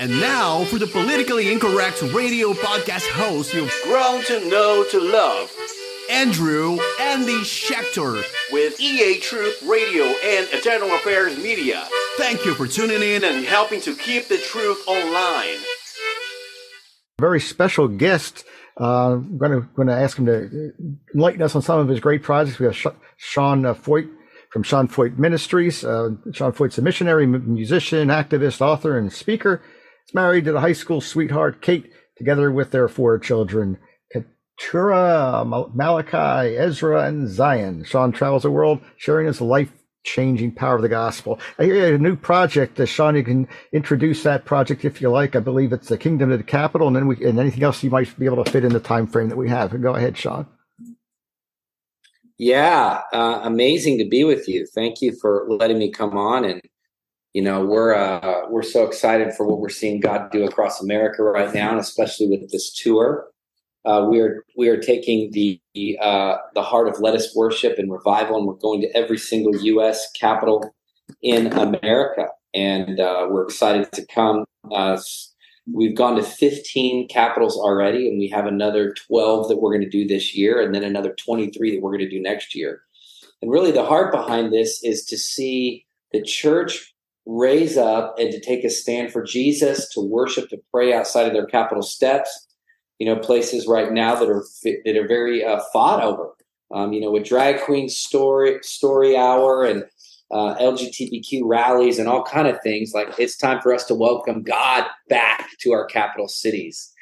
And now for the politically incorrect radio podcast host you've grown to know to love, Andrew Andy Shecktor with EA Truth Radio and Eternal Affairs Media. Thank you for tuning in and helping to keep the truth online. Very special guest. Uh, I'm going to ask him to enlighten us on some of his great projects. We have Sean uh, Feucht from Sean Feucht Ministries. Uh, Sean Feucht's a missionary, musician, activist, author, and speaker. Married to the high school sweetheart Kate, together with their four children. Keturah, Malachi, Ezra, and Zion. Sean travels the world sharing his life changing power of the gospel. I hear a new project. Uh, Sean, you can introduce that project if you like. I believe it's the Kingdom of the Capitol, and then we and anything else you might be able to fit in the time frame that we have. Go ahead, Sean. Yeah, uh, amazing to be with you. Thank you for letting me come on, and you know we're uh, we're so excited for what we're seeing God do across America right now, and especially with this tour. Uh, we are we are taking the uh, the heart of Let Us Worship and revival, and we're going to every single U.S. capital in America, and uh, we're excited to come. Uh, we've gone to 15 capitals already, and we have another 12 that we're going to do this year, and then another 23 that we're going to do next year. And really, the heart behind this is to see the church raise up and to take a stand for Jesus, to worship, to pray outside of their capital steps you know, places right now that are that are very uh, fought over. Um, you know, with drag queen story story hour and uh, LGBTQ rallies and all kind of things. Like it's time for us to welcome God back to our capital cities.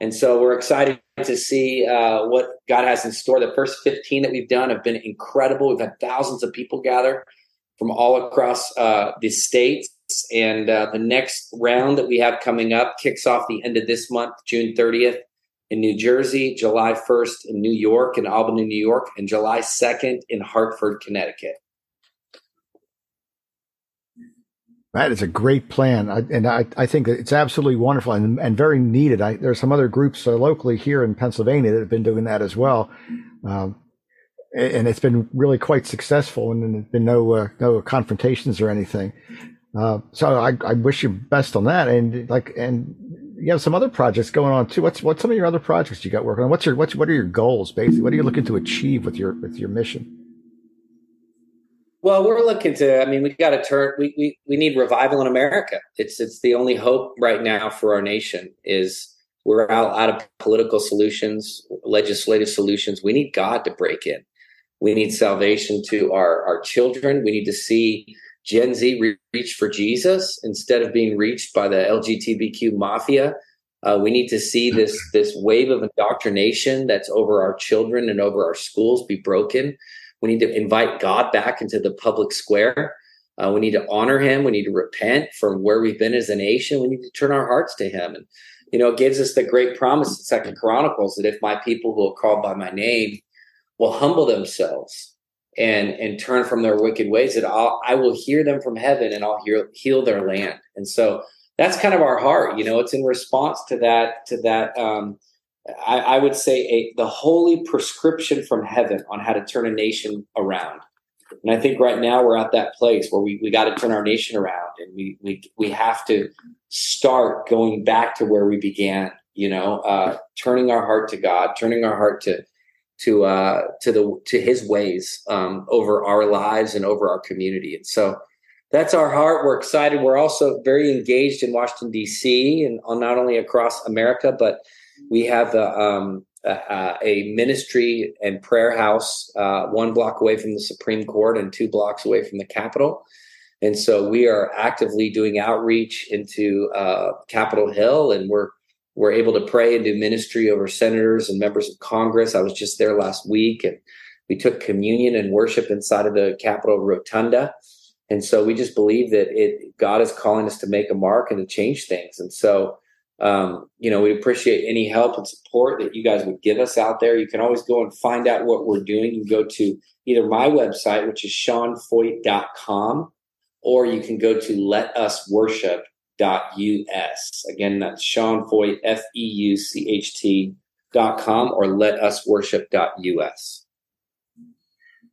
And so we're excited to see uh, what God has in store. The first 15 that we've done have been incredible. We've had thousands of people gather from all across uh, the states. And uh, the next round that we have coming up kicks off the end of this month, June 30th in New Jersey, July 1st in New York, in Albany, New York, and July 2nd in Hartford, Connecticut. That is a great plan, I, and I, I think it's absolutely wonderful and, and very needed. I, there are some other groups uh, locally here in Pennsylvania that have been doing that as well, um, and it's been really quite successful. And there's been no uh, no confrontations or anything. Uh, so I, I wish you best on that. And like, and you have some other projects going on too. What's what's some of your other projects you got working on? What's your what's what are your goals basically? What are you looking to achieve with your with your mission? Well, we're looking to. I mean, we got to turn. We, we we need revival in America. It's it's the only hope right now for our nation. Is we're out out of political solutions, legislative solutions. We need God to break in. We need salvation to our our children. We need to see Gen Z re- reach for Jesus instead of being reached by the LGBTQ mafia. Uh, we need to see this this wave of indoctrination that's over our children and over our schools be broken. We need to invite God back into the public square. Uh, we need to honor Him. We need to repent from where we've been as a nation. We need to turn our hearts to Him. And you know, it gives us the great promise in Second Chronicles that if my people who are called by my name will humble themselves and and turn from their wicked ways that I'll, I will hear them from heaven and I'll heal heal their land. And so that's kind of our heart. You know, it's in response to that to that. Um, I, I would say a, the holy prescription from heaven on how to turn a nation around. And I think right now we're at that place where we, we got to turn our nation around and we, we, we have to start going back to where we began, you know, uh, turning our heart to God, turning our heart to, to uh, to the to His ways um, over our lives and over our community. And so that's our heart. We're excited. We're also very engaged in Washington D.C. and not only across America, but we have a, um, a, a ministry and prayer house uh, one block away from the Supreme Court and two blocks away from the Capitol. And so we are actively doing outreach into uh, Capitol Hill, and we're we're able to pray and do ministry over senators and members of Congress. I was just there last week and we took communion and worship inside of the Capitol Rotunda. And so we just believe that it God is calling us to make a mark and to change things. And so um, you know, we appreciate any help and support that you guys would give us out there. You can always go and find out what we're doing. You go to either my website, which is seanfeucht.com, or you can go to Let Worship us. Again, that's Sean Feucht, F E U C H T dot com or let us worship.us.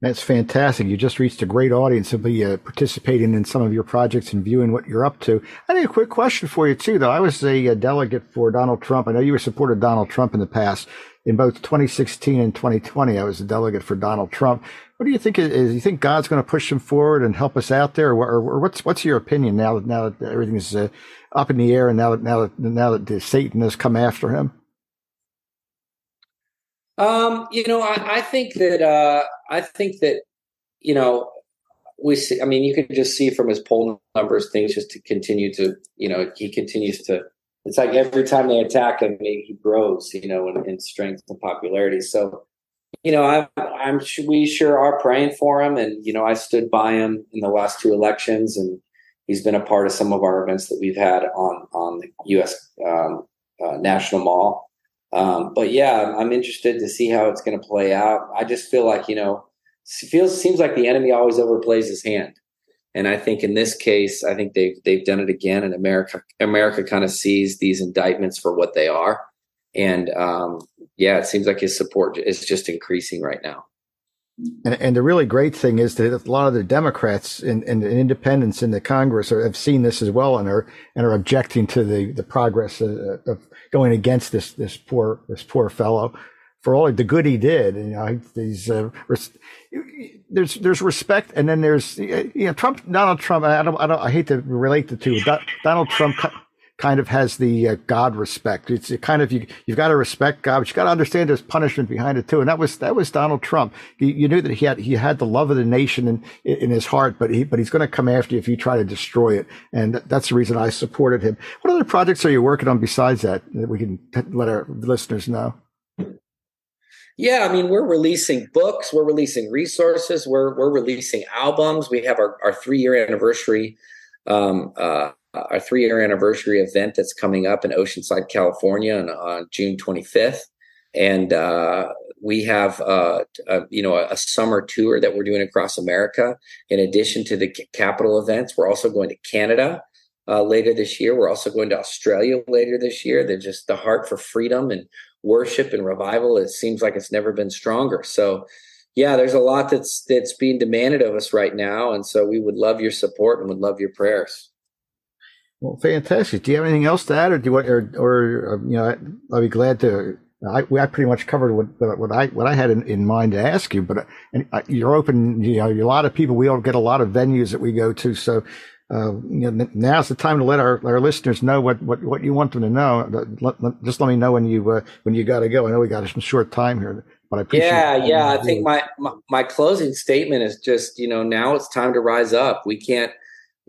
That's fantastic. You just reached a great audience simply uh, participating in some of your projects and viewing what you're up to. I have a quick question for you too, though. I was a, a delegate for Donald Trump. I know you were supported Donald Trump in the past. In both 2016 and 2020, I was a delegate for Donald Trump. What do you think? Is you think God's going to push him forward and help us out there, or, or what's what's your opinion now that now that everything is uh, up in the air and now that now that now that Satan has come after him? Um, you know, I, I think that uh, I think that you know we see. I mean, you can just see from his poll numbers, things just to continue to you know he continues to. It's like every time they attack him, he, grows, you know, in, in, strength and popularity. So, you know, I'm, I'm we sure are praying for him, and you know, I stood by him in the last two elections, and he's been a part of some of our events that we've had on on the U.S. Um, uh, National Mall. Um, but yeah, I'm interested to see how it's going to play out. I just feel like you know, feels seems like the enemy always overplays his hand, and I think in this case, I think they've they've done it again. And America America kind of sees these indictments for what they are, and um, yeah, it seems like his support is just increasing right now. And, and the really great thing is that a lot of the Democrats and, independents in the Congress are, have seen this as well and are and are objecting to the the progress of, of going against this this poor this poor fellow for all the good he did. You know, these uh, there's there's respect, and then there's you know Trump, Donald Trump. I don't I don't I hate to relate the two. Donald Trump kind of has the uh, God respect. It's kind of you you've got to respect God, but you've got to understand there's punishment behind it too. And that was that was Donald Trump. You, you knew that he had he had the love of the nation in in his heart, but he but he's going to come after you if you try to destroy it. And that's the reason I supported him. What other projects are you working on besides that that we can let our listeners know? Yeah, I mean, we're releasing books, we're releasing resources, we're we're releasing albums. We have our, our three year anniversary um, uh, our three year anniversary event that's coming up in Oceanside, California on, on June 25th. And uh, we have, uh, a, you know, a, a, summer tour that we're doing across America. In addition to the capital events, we're also going to Canada uh, later this year. We're also going to Australia later this year. They're just the heart for freedom and worship and revival. It seems like it's never been stronger. So, yeah, there's a lot that's that's being demanded of us right now, and so we would love your support and would love your prayers. Well, fantastic. Do you have anything else to add, or do you want, or, or uh, you know, I'll be glad to. I, I pretty much covered what, what I what I had in, in mind to ask you, but uh, and uh, you're open. You know, a lot of people. We all get a lot of venues that we go to, so uh, you know, now's the time to let our, our listeners know what, what, what you want them to know. Let, let, just let me know when you uh, when you got to go. I know we got some short time here, but I appreciate. Yeah, yeah. I think my, my my closing statement is just you know now it's time to rise up. We can't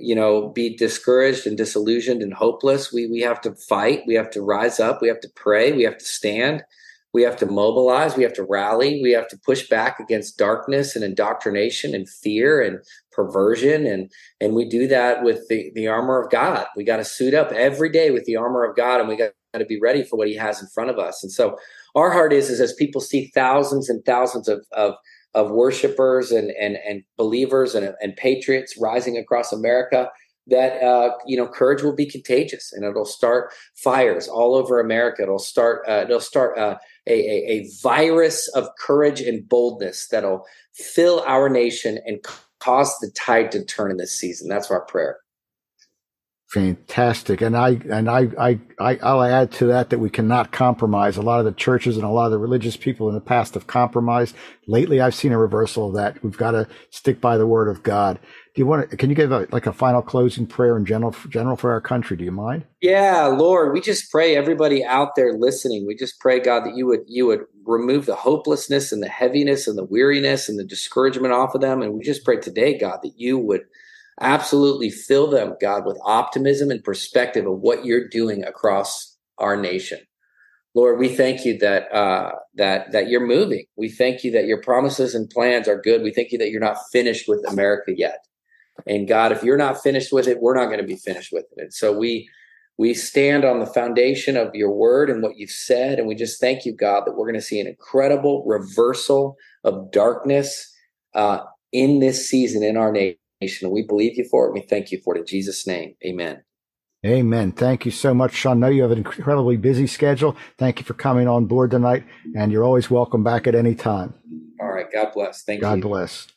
you know be discouraged and disillusioned and hopeless. We we have to fight. We have to rise up. We have to pray. We have to stand. We have to mobilize. We have to rally. We have to push back against darkness and indoctrination and fear and perversion. And and we do that with the the armor of god. We got to suit up every day with the armor of god and we got to be ready for what he has in front of us. And so our heart is is as people see thousands and thousands of of of worshipers and and and believers and and patriots rising across America that uh, you know courage will be contagious and it'll start fires all over America. It'll start uh, it'll start uh, a, a, a virus of courage and boldness that'll fill our nation and cause the tide to turn in this season. That's our prayer. Fantastic. And I, and I, I, I, I'll add to that that we cannot compromise. A lot of the churches and a lot of the religious people in the past have compromised. Lately, I've seen a reversal of that. We've got to stick by the word of God. Do you want to, can you give a, like a final closing prayer in general, general for our country? Do you mind? Yeah, Lord, we just pray everybody out there listening. We just pray, God, that you would, you would remove the hopelessness and the heaviness and the weariness and the discouragement off of them. And we just pray today, God, that you would, absolutely fill them, God, with optimism and perspective of what you're doing across our nation. Lord, we thank you that uh, that that you're moving. We thank you that your promises and plans are good. We thank you that you're not finished with America yet. And God, if you're not finished with it, we're not going to be finished with it. And so we we stand on the foundation of your word and what you've said, and we just thank you, God, that we're going to see an incredible reversal of darkness uh, in this season in our nation nation. We believe you for it. We thank you for it in Jesus' name. Amen. Amen. Thank you so much, Sean. I know you have an incredibly busy schedule. Thank you for coming on board tonight, and you're always welcome back at any time. All right. God bless. Thank God you. God bless.